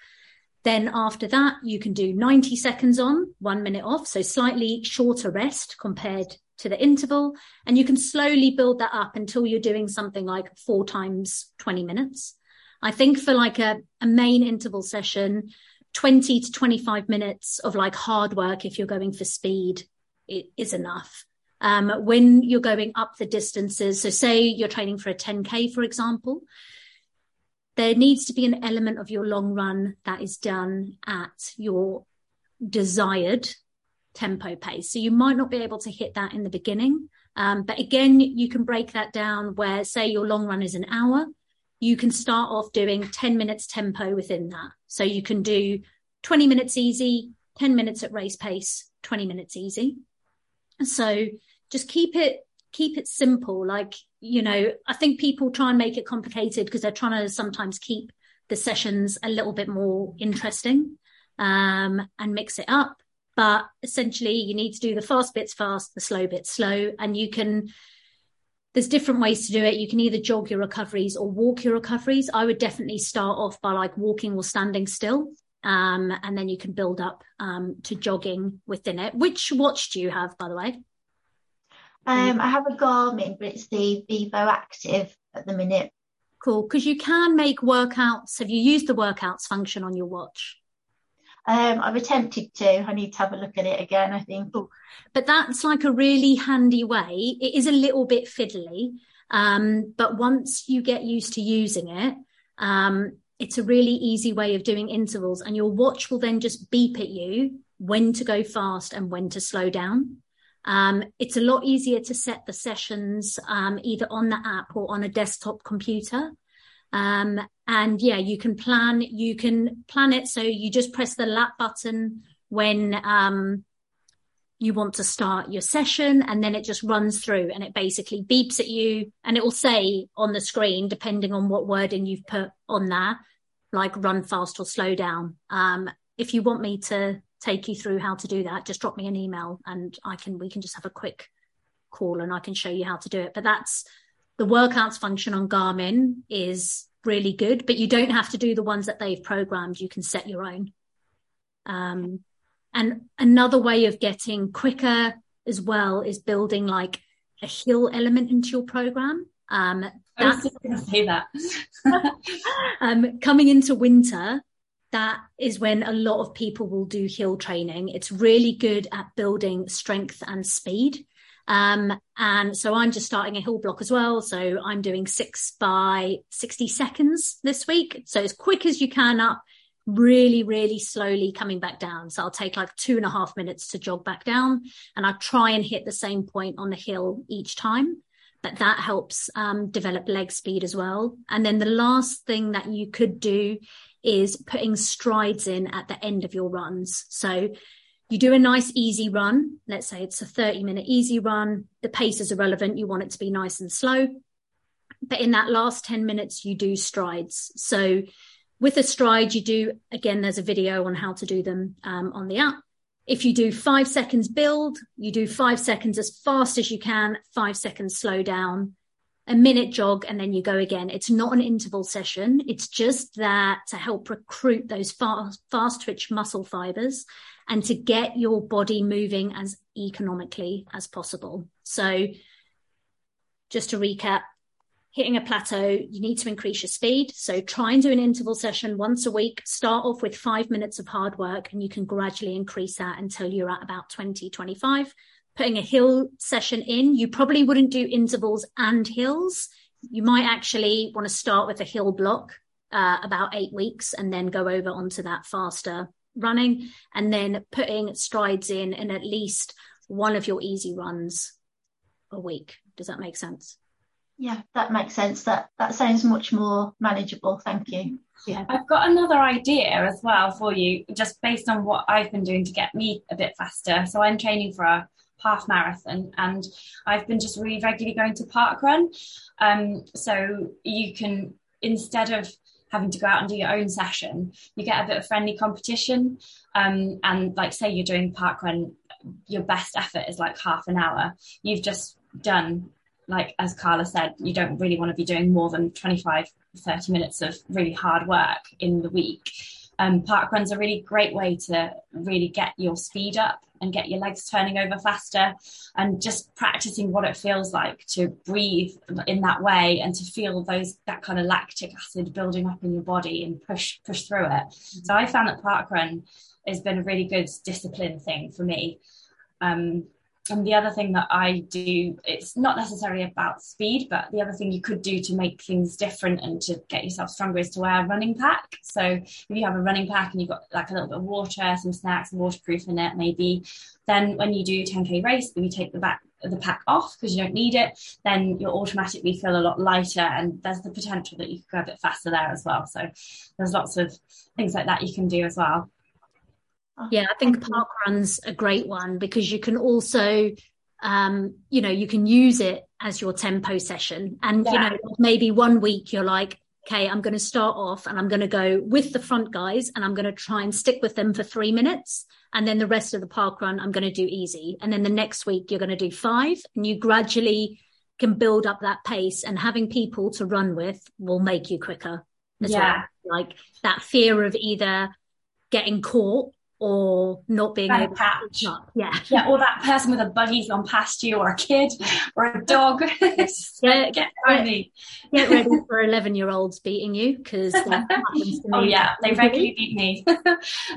Then after that, you can do 90 seconds on, one minute off. So slightly shorter rest compared to the interval. And you can slowly build that up until you're doing something like four times 20 minutes. I think for like a, a main interval session, 20 to 25 minutes of like hard work if you're going for speed it is enough. Um, when you're going up the distances so say you're training for a 10k for example there needs to be an element of your long run that is done at your desired tempo pace. So you might not be able to hit that in the beginning um, but again you can break that down where say your long run is an hour you can start off doing 10 minutes tempo within that. So you can do 20 minutes easy, 10 minutes at race pace, 20 minutes easy. So just keep it, keep it simple. Like, you know, I think people try and make it complicated because they're trying to sometimes keep the sessions a little bit more interesting, um, and mix it up. But essentially you need to do the fast bits fast, the slow bits slow, and you can, there's different ways to do it. You can either jog your recoveries or walk your recoveries. I would definitely start off by like walking or standing still. Um, and then you can build up um, to jogging within it. Which watch do you have, by the way? Um, I have a Garmin, but it's the Vivoactive at the minute. Cool, because you can make workouts. Have you used the workouts function on your watch? Um, I've attempted to. I need to have a look at it again, I think. But that's like a really handy way. It is a little bit fiddly, um, but once you get used to using it, um, it's a really easy way of doing intervals, and your watch will then just beep at you when to go fast and when to slow down. Um, it's a lot easier to set the sessions um, either on the app or on a desktop computer. Um, and yeah, you can plan, you can plan it. So you just press the lap button when, um, you want to start your session and then it just runs through and it basically beeps at you and it will say on the screen, depending on what wording you've put on there, like run fast or slow down. Um, if you want me to take you through how to do that, just drop me an email and I can, we can just have a quick call and I can show you how to do it. But that's the workouts function on Garmin is really good, but you don't have to do the ones that they've programmed. You can set your own. Um, and another way of getting quicker as well is building like a hill element into your program. Um, I was just going to say that. um, coming into winter, that is when a lot of people will do hill training. It's really good at building strength and speed. Um, and so I'm just starting a hill block as well. So I'm doing six by 60 seconds this week. So as quick as you can up, really, really slowly coming back down. So I'll take like two and a half minutes to jog back down and I try and hit the same point on the hill each time. But that helps um, develop leg speed as well. And then the last thing that you could do is putting strides in at the end of your runs. So you do a nice easy run. Let's say it's a 30 minute easy run. The pace is irrelevant. You want it to be nice and slow. But in that last 10 minutes, you do strides. So with a stride, you do, again, there's a video on how to do them um, on the app. If you do five seconds build, you do five seconds as fast as you can, five seconds slow down, a minute jog, and then you go again. It's not an interval session. It's just that to help recruit those fast, fast twitch muscle fibers and to get your body moving as economically as possible. So just to recap, hitting a plateau, you need to increase your speed. So try and do an interval session once a week. Start off with five minutes of hard work and you can gradually increase that until you're at about 20, 25. Putting a hill session in, you probably wouldn't do intervals and hills. You might actually want to start with a hill block, uh, about eight weeks and then go over onto that faster running and then putting strides in in at least one of your easy runs a week. Does that make sense? Yeah, that makes sense. That that sounds much more manageable. Thank you. Yeah. I've got another idea as well for you, just based on what I've been doing to get me a bit faster. So I'm training for a half marathon and I've been just really regularly going to park run. Um, so you can instead of having to go out and do your own session, you get a bit of friendly competition. Um, and like say you're doing park run, your best effort is like half an hour. You've just done like as Carla said, you don't really want to be doing more than 25, 30 minutes of really hard work in the week. Um, park run's a really great way to really get your speed up and get your legs turning over faster and just practicing what it feels like to breathe in that way and to feel those that kind of lactic acid building up in your body and push push through it. So I found that park run has been a really good discipline thing for me. Um, and the other thing that I do, it's not necessarily about speed, but the other thing you could do to make things different and to get yourself stronger is to wear a running pack. So if you have a running pack and you've got like a little bit of water, some snacks, waterproof in it, maybe, then when you do 10k race, when you take the back the pack off because you don't need it, then you'll automatically feel a lot lighter, and there's the potential that you could go a bit faster there as well. So there's lots of things like that you can do as well. Yeah, I think park run's a great one because you can also, um, you know, you can use it as your tempo session. And, yeah. you know, maybe one week you're like, okay, I'm going to start off and I'm going to go with the front guys and I'm going to try and stick with them for three minutes. And then the rest of the park run, I'm going to do easy. And then the next week you're going to do five and you gradually can build up that pace and having people to run with will make you quicker as yeah. well. Like that fear of either getting caught or not being able patch. to yeah. Yeah or that person with a buggy's gone past you or a kid or a dog. Yeah, get, ready. get ready for 11 year olds beating you because oh yeah they regularly beat me.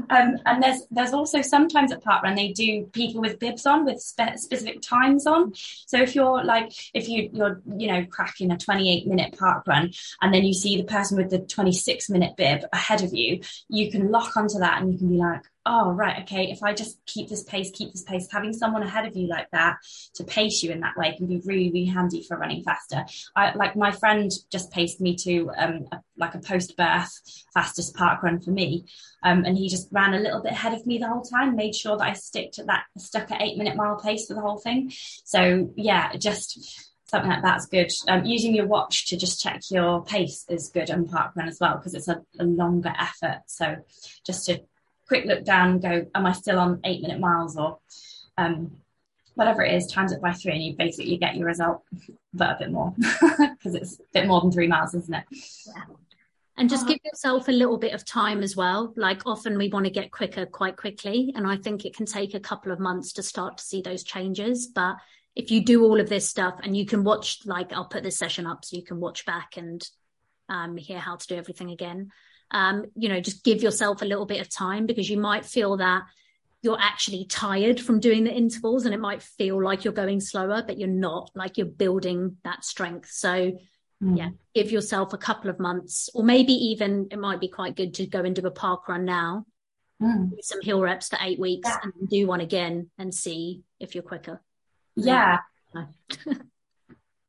Um, and there's there's also sometimes at park run they do people with bibs on with spe- specific times on. So if you're like if you you're you know cracking a 28 minute park run and then you see the person with the 26 minute bib ahead of you you can lock onto that and you can be like oh, right, okay, if I just keep this pace, keep this pace, having someone ahead of you like that to pace you in that way can be really, really handy for running faster. I, like my friend just paced me to um, a, like a post birth fastest park run for me. Um, and he just ran a little bit ahead of me the whole time, made sure that I stuck to that, stuck at eight minute mile pace for the whole thing. So yeah, just something like that's good. Um, using your watch to just check your pace is good on parkrun as well because it's a, a, longer effort. So just to quick look down and go, am I still on eight minute miles or um, whatever it is, times it by three and you basically get your result, but a bit more because it's a bit more than three miles, isn't it? Yeah. And just give yourself a little bit of time as well. Like often we want to get quicker quite quickly. And I think it can take a couple of months to start to see those changes. But if you do all of this stuff and you can watch, like I'll put this session up so you can watch back and um, hear how to do everything again. Um, you know, just give yourself a little bit of time because you might feel that you're actually tired from doing the intervals and it might feel like you're going slower, but you're not like you're building that strength. So mm. yeah, give yourself a couple of months or maybe even it might be quite good to go and do a park run now, mm. do some hill reps for eight weeks yeah. and do one again and see if you're quicker. Yeah.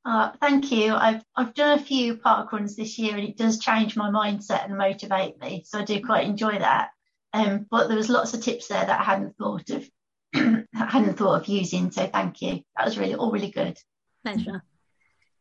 uh, thank you. I've I've done a few park runs this year, and it does change my mindset and motivate me. So I do quite enjoy that. Um, but there was lots of tips there that I hadn't thought of. Hadn't thought of using. So thank you. That was really all really good. Pleasure.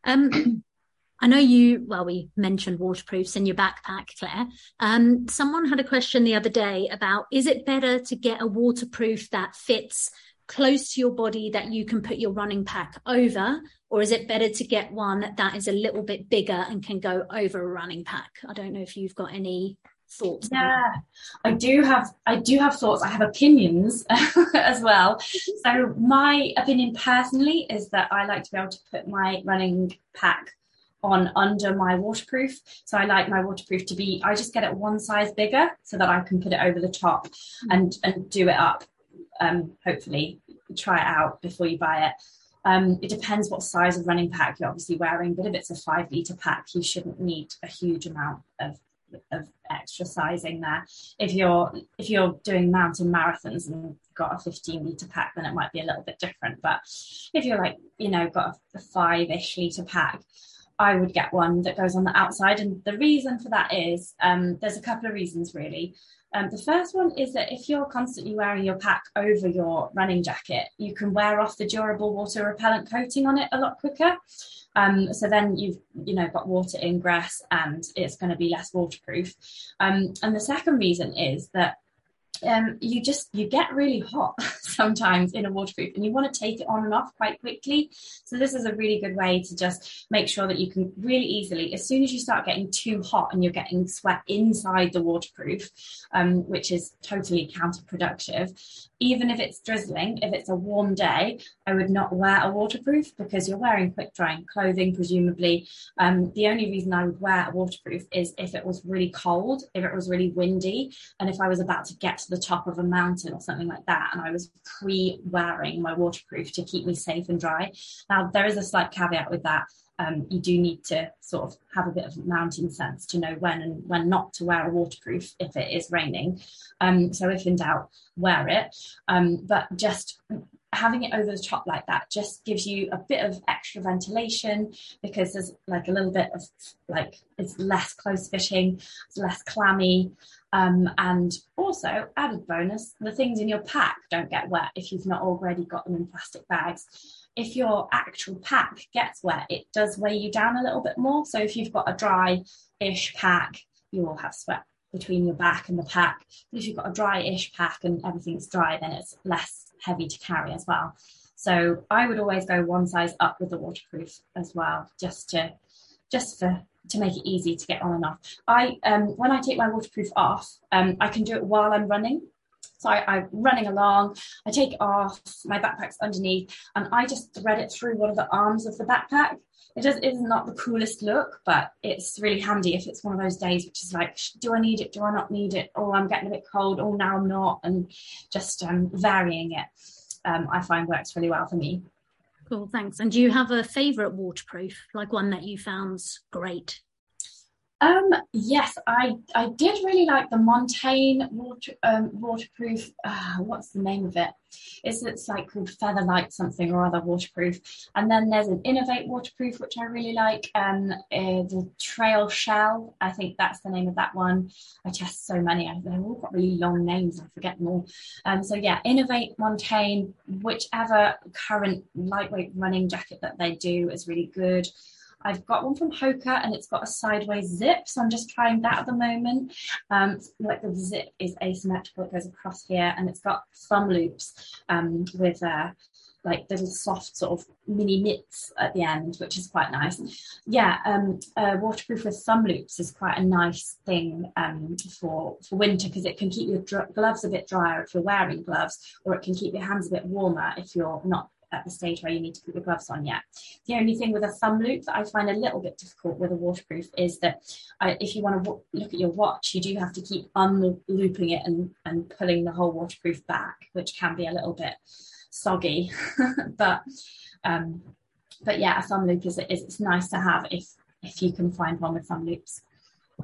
Um, I know you, well, we mentioned waterproofs in your backpack, Claire. Um, someone had a question the other day about is it better to get a waterproof that fits close to your body that you can put your running pack over? Or is it better to get one that is a little bit bigger and can go over a running pack? I don't know if you've got any thoughts. Yeah, I do have I do have thoughts. I have opinions as well. Mm-hmm. So my opinion personally is that I like to be able to put my running pack on under my waterproof. So I like my waterproof to be I just get it one size bigger so that I can put it over the top mm-hmm. and and do it up um, hopefully try it out before you buy it. Um, it depends what size of running pack you're obviously wearing, but if it's a five litre pack, you shouldn't need a huge amount of, of extra sizing there. If you're if you're doing mountain marathons and got a 15 litre pack, then it might be a little bit different. But if you're like, you know, got a, five-ish litre pack, I would get one that goes on the outside. And the reason for that is um, there's a couple of reasons really. Um, the first one is that if you're constantly wearing your pack over your running jacket, you can wear off the durable water repellent coating on it a lot quicker. Um, so then you've you know got water ingress and it's going to be less waterproof. Um, and the second reason is that um, you just you get really hot sometimes in a waterproof and you want to take it on and off quite quickly. So this is a really good way to just make sure that you can really easily as soon as you start getting too hot and you're getting sweat inside the waterproof um, which is totally counterproductive even if it's drizzling if it's a warm day i would not wear a waterproof because you're wearing quick drying clothing presumably um, the only reason i would wear a waterproof is if it was really cold if it was really windy and if i was about to get to the top of a mountain or something like that and I was pre wearing my waterproof to keep me safe and dry. Now, there is a slight caveat with that. Um, you do need to sort of have a bit of mountain sense to know when and when not to wear a waterproof if it is raining. Um, so, if in doubt, wear it. Um, but just having it over the top like that just gives you a bit of extra ventilation because there's like a little bit of like it's less close fitting, it's less clammy. Um, and also, added bonus, the things in your pack don't get wet if you've not already got them in plastic bags. If your actual pack gets wet, it does weigh you down a little bit more. So if you've got a dry ish pack, you will have sweat between your back and the pack. But if you've got a dry ish pack and everything's dry, then it's less heavy to carry as well. So I would always go one size up with the waterproof as well, just to just for to make it easy to get on and off. I um, when I take my waterproof off, um, I can do it while I'm running. So I, am running along, I take off, my backpack's underneath, and I just thread it through one of the arms of the backpack. It just is not the coolest look, but it's really handy if it's one of those days which is like, do I need it? Do I not need it? Oh, I'm getting a bit cold. Oh, now I'm not, and just um, varying it. Um, I find works really well for me. Cool, thanks. And do you have a favourite waterproof, like one that you found's great? Um, yes, I I did really like the Montane water um, waterproof. Uh, what's the name of it? It's it's like called Featherlight something or other waterproof. And then there's an Inov-8 waterproof which I really like. Um, uh, the Trail Shell. I think that's the name of that one. I test so many. They've all got really long names. I forget them all. Um, so yeah, Inov-8 Montane. Whichever current lightweight running jacket that they do is really good. I've got one from Hoka and it's got a sideways zip, so I'm just trying that at the moment. Um, like the zip is asymmetrical, it goes across here, and it's got thumb loops um, with uh, like little soft sort of mini mitts at the end, which is quite nice. Yeah, um, uh, waterproof with thumb loops is quite a nice thing um, for for winter because it can keep your dr- gloves a bit drier if you're wearing gloves, or it can keep your hands a bit warmer if you're not at the stage where you need to put your gloves on yet. The only thing with a thumb loop that I find a little bit difficult with a waterproof is that uh, if you want to w- look at your watch, you do have to keep unlooping it and, and pulling the whole waterproof back, which can be a little bit soggy. but um, but yeah, a thumb loop is, is it's nice to have if if you can find one with thumb loops.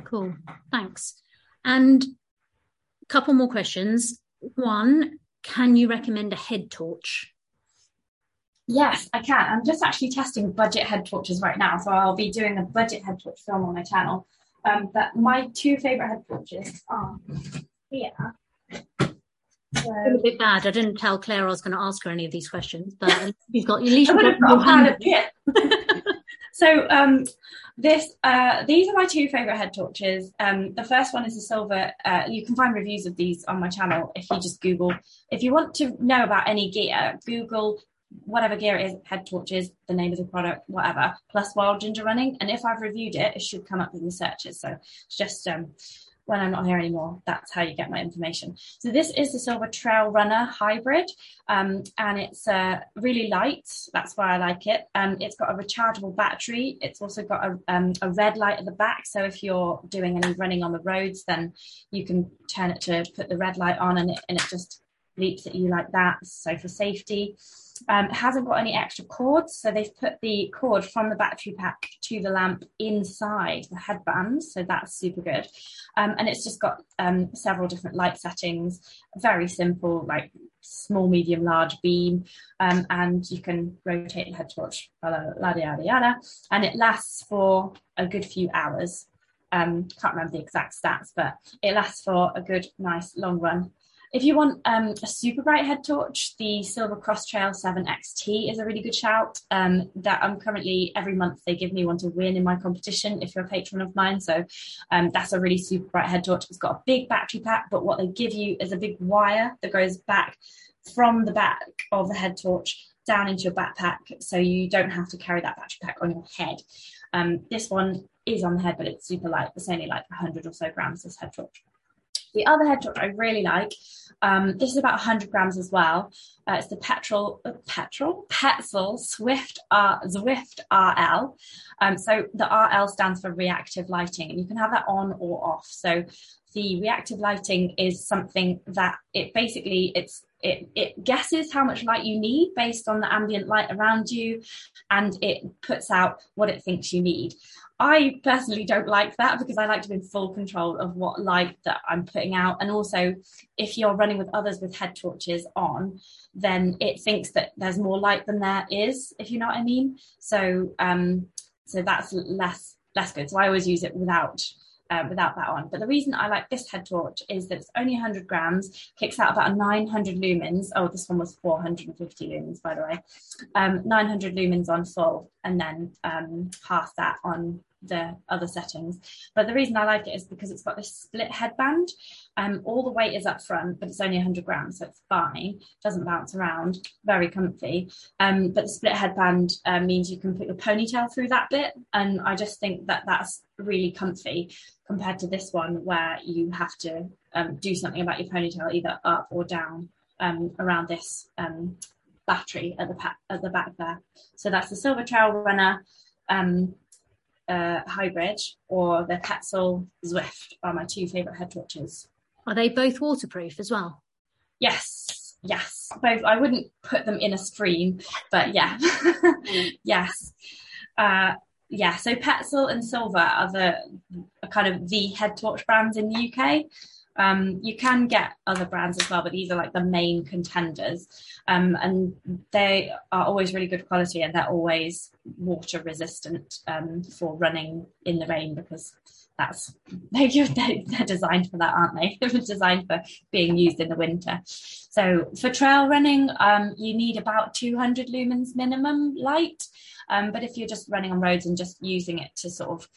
Cool, thanks. And a couple more questions. One, can you recommend a head torch? Yes, I can. I'm just actually testing budget head torches right now, so I'll be doing a budget head torch film on my channel. Um, but my two favorite head torches are here. So, a bit bad. I didn't tell Claire I was going to ask her any of these questions, but you've got at least you've got a so um, this uh, these are my two favorite head torches. Um, the first one is a Silva. Uh, you can find reviews of these on my channel if you just Google. If you want to know about any gear, Google whatever gear it is, head torches, the name of the product, whatever, plus wild ginger running. And if I've reviewed it, it should come up in the searches. So it's just um, when I'm not here anymore, that's how you get my information. So this is the Silva Trail Runner Hybrid, um, and it's uh, really light. That's why I like it. Um, it's got a rechargeable battery. It's also got a, um, a red light at the back. So if you're doing any running on the roads, then you can turn it to put the red light on, and it and it just leaps at you like that. So for safety. Um, hasn't got any extra cords, so they've put the cord from the battery pack to the lamp inside the headband, so that's super good. Um, and it's just got um, several different light settings, very simple, like small, medium, large beam, um, and you can rotate the head torch, yada, yada, yada, and it lasts for a good few hours. Um, can't remember the exact stats, but it lasts for a good, nice, long run. If you want um, a super bright head torch, the Silva Cross Trail 7 XT is a really good shout. Um, that I'm currently every month they give me one to win in my competition if you're a patron of mine. So um, that's a really super bright head torch. It's got a big battery pack, but what they give you is a big wire that goes back from the back of the head torch down into your backpack, so you don't have to carry that battery pack on your head. Um, this one is on the head, but it's super light. It's only like 100 or so grams. This head torch. The other head torch I really like, um, this is about 100 grams as well. Uh, it's the petrol, uh, petrol, Petzl Swift R, Swift RL. Um, so the RL stands for reactive lighting, and you can have that on or off. So the reactive lighting is something that it basically it's it, it guesses how much light you need based on the ambient light around you and it puts out what it thinks you need I personally don't like that because I like to be in full control of what light that I'm putting out. And also, if you're running with others with head torches on, then it thinks that there's more light than there is, if you know what I mean. So, um, so that's less less good. So I always use it without uh, without that on. But the reason I like this head torch is that it's only 100 grams, kicks out about 900 lumens. Oh, this one was 450 lumens, by the way. Um, 900 lumens on full, and then um, half that on the other settings. But the reason I like it is because it's got this split headband. Um, all the weight is up front, but it's only 100 grams, so it's fine. Doesn't bounce around, very comfy. Um, but the split headband uh, means you can put your ponytail through that bit, and I just think that that's really comfy compared to this one where you have to um, do something about your ponytail either up or down um, around this um, battery at the pa- at the back there. So that's the Silva Trail Runner. Um, uh, hybrid or the Petzl Swift are my two favourite head torches. Are they both waterproof as well? Yes, yes, both. I wouldn't put them in a stream, but yeah, yes. Uh, yeah, so Petzl and Silva are the kind of the head torch brands in the UK. Um, you can get other brands as well, but these are like the main contenders. Um, and they are always really good quality and they're always water resistant um, for running in the rain because that's they're, they're designed for that, aren't they? They're designed for being used in the winter. So for trail running, um, you need about 200 lumens minimum light. Um, but if you're just running on roads and just using it to sort of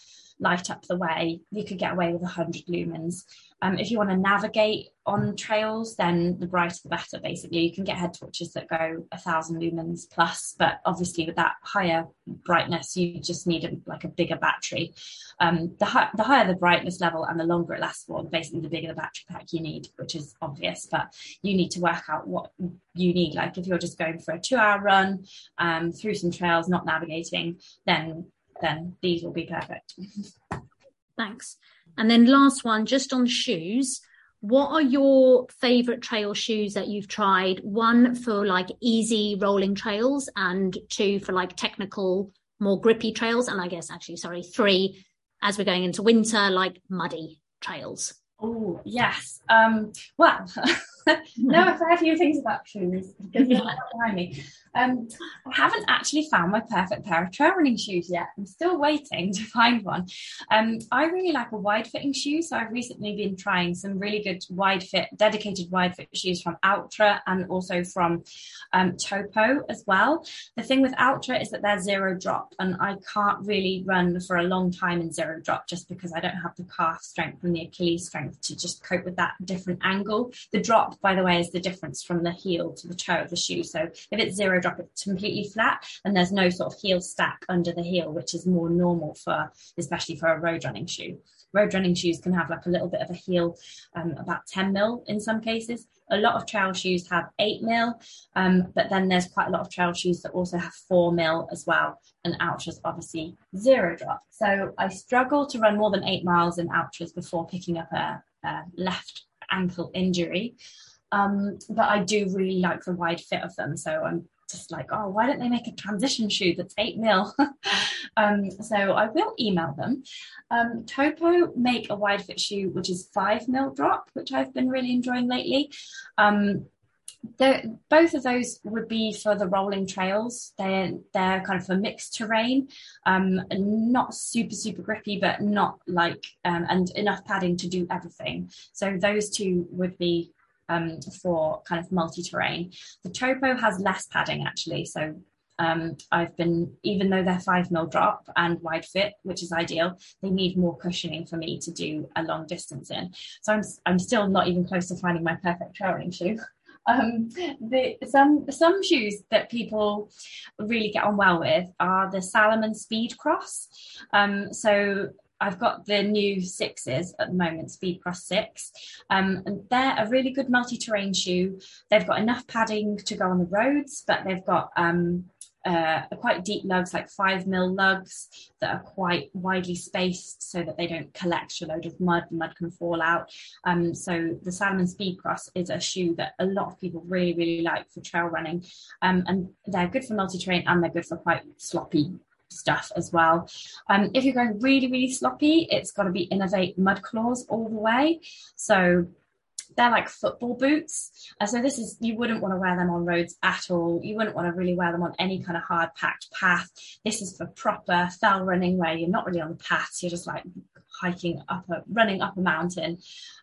light up the way, you could get away with 100 lumens. Um, if you want to navigate on trails, then the brighter the better. Basically, you can get head torches that go a thousand lumens plus, but obviously with that higher brightness, you just need a, like a bigger battery. Um, the, hi- the higher the brightness level and the longer it lasts for, basically the bigger the battery pack you need, which is obvious. But you need to work out what you need. Like if you're just going for a two-hour run um, through some trails, not navigating, then then these will be perfect. Thanks. And then last one, just on shoes. What are your favorite trail shoes that you've tried? One for like easy rolling trails and two for like technical, more grippy trails. And I guess actually, sorry, three as we're going into winter, like muddy trails. Oh, yes. Um, well, know a fair few things about shoes because behind me. Um, I haven't actually found my perfect pair of trail running shoes yet. I'm still waiting to find one. Um, I really like a wide fitting shoe, so I've recently been trying some really good wide fit, dedicated wide fit shoes from Altra and also from um, Topo as well. The thing with Altra is that they're zero drop, and I can't really run for a long time in zero drop just because I don't have the calf strength and the Achilles strength to just cope with that different angle. The drop, by the way, is the difference from the heel to the toe of the shoe. So if it's zero drop it's completely flat and there's no sort of heel stack under the heel, which is more normal for, especially for a road running shoe. Road running shoes can have like a little bit of a heel, um, about 10 mil in some cases. A lot of trail shoes have 8 mil, um, but then there's quite a lot of trail shoes that also have 4 mil as well. And Altras obviously zero drop. So I struggle to run more than 8 miles in Altras before picking up a, a left ankle injury. Um, but I do really like the wide fit of them. So I'm just like, oh, why don't they make a transition shoe that's eight mil? um, so I will email them. Um, Topo make a wide fit shoe which is five mil drop, which I've been really enjoying lately. Um, both of those would be for the rolling trails. They're they're kind of for mixed terrain, um, not super super grippy, but not like um, and enough padding to do everything. So those two would be um, for kind of multi-terrain. The Topo has less padding actually, so um, I've been, even though they're five mil drop and wide fit, which is ideal, they need more cushioning for me to do a long distance in. So I'm, I'm still not even close to finding my perfect trail shoe. Um, the, some some shoes that people really get on well with are the Salomon Speed Cross. Um, so I've got the new sixes at the moment, Speed Cross Six, um, and they're a really good multi-terrain shoe. They've got enough padding to go on the roads, but they've got um, uh, quite deep lugs, like five mil lugs that are quite widely spaced so that they don't collect a load of mud. The mud can fall out. Um, so the Salomon Speed Cross is a shoe that a lot of people really, really like for trail running. Um, and they're good for multi-terrain and they're good for quite sloppy stuff as well. Um, if you're going really, really sloppy, it's got to be Inov-8 Mud Claws all the way. So they're like football boots. Uh, so this is, you wouldn't want to wear them on roads at all. You wouldn't want to really wear them on any kind of hard packed path. This is for proper fell running where you're not really on the paths. You're just like hiking up a, running up a mountain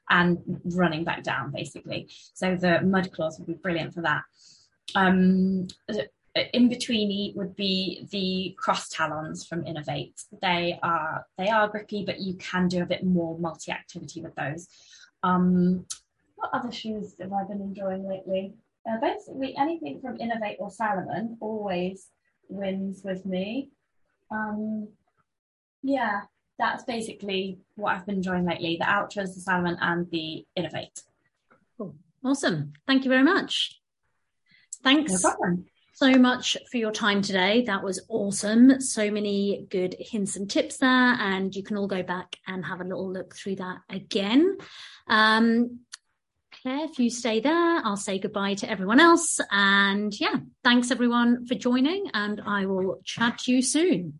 and running back down basically. So the mud claws would be brilliant for that. Um, in between would be the cross talons from Inov-8. They are they are grippy, but you can do a bit more multi-activity with those. Um, what other shoes have I been enjoying lately? Uh, basically, anything from Inov-8 or Salomon always wins with me. Um, yeah, that's basically what I've been enjoying lately: the Altras, the Salomon, and the Inov-8. Cool. Awesome. Thank you very much. Thanks. No so much for your time today. That was awesome. So many good hints and tips there, and you can all go back and have a little look through that again. Um, Claire, if you stay there, I'll say goodbye to everyone else. And yeah, thanks everyone for joining, and I will chat to you soon.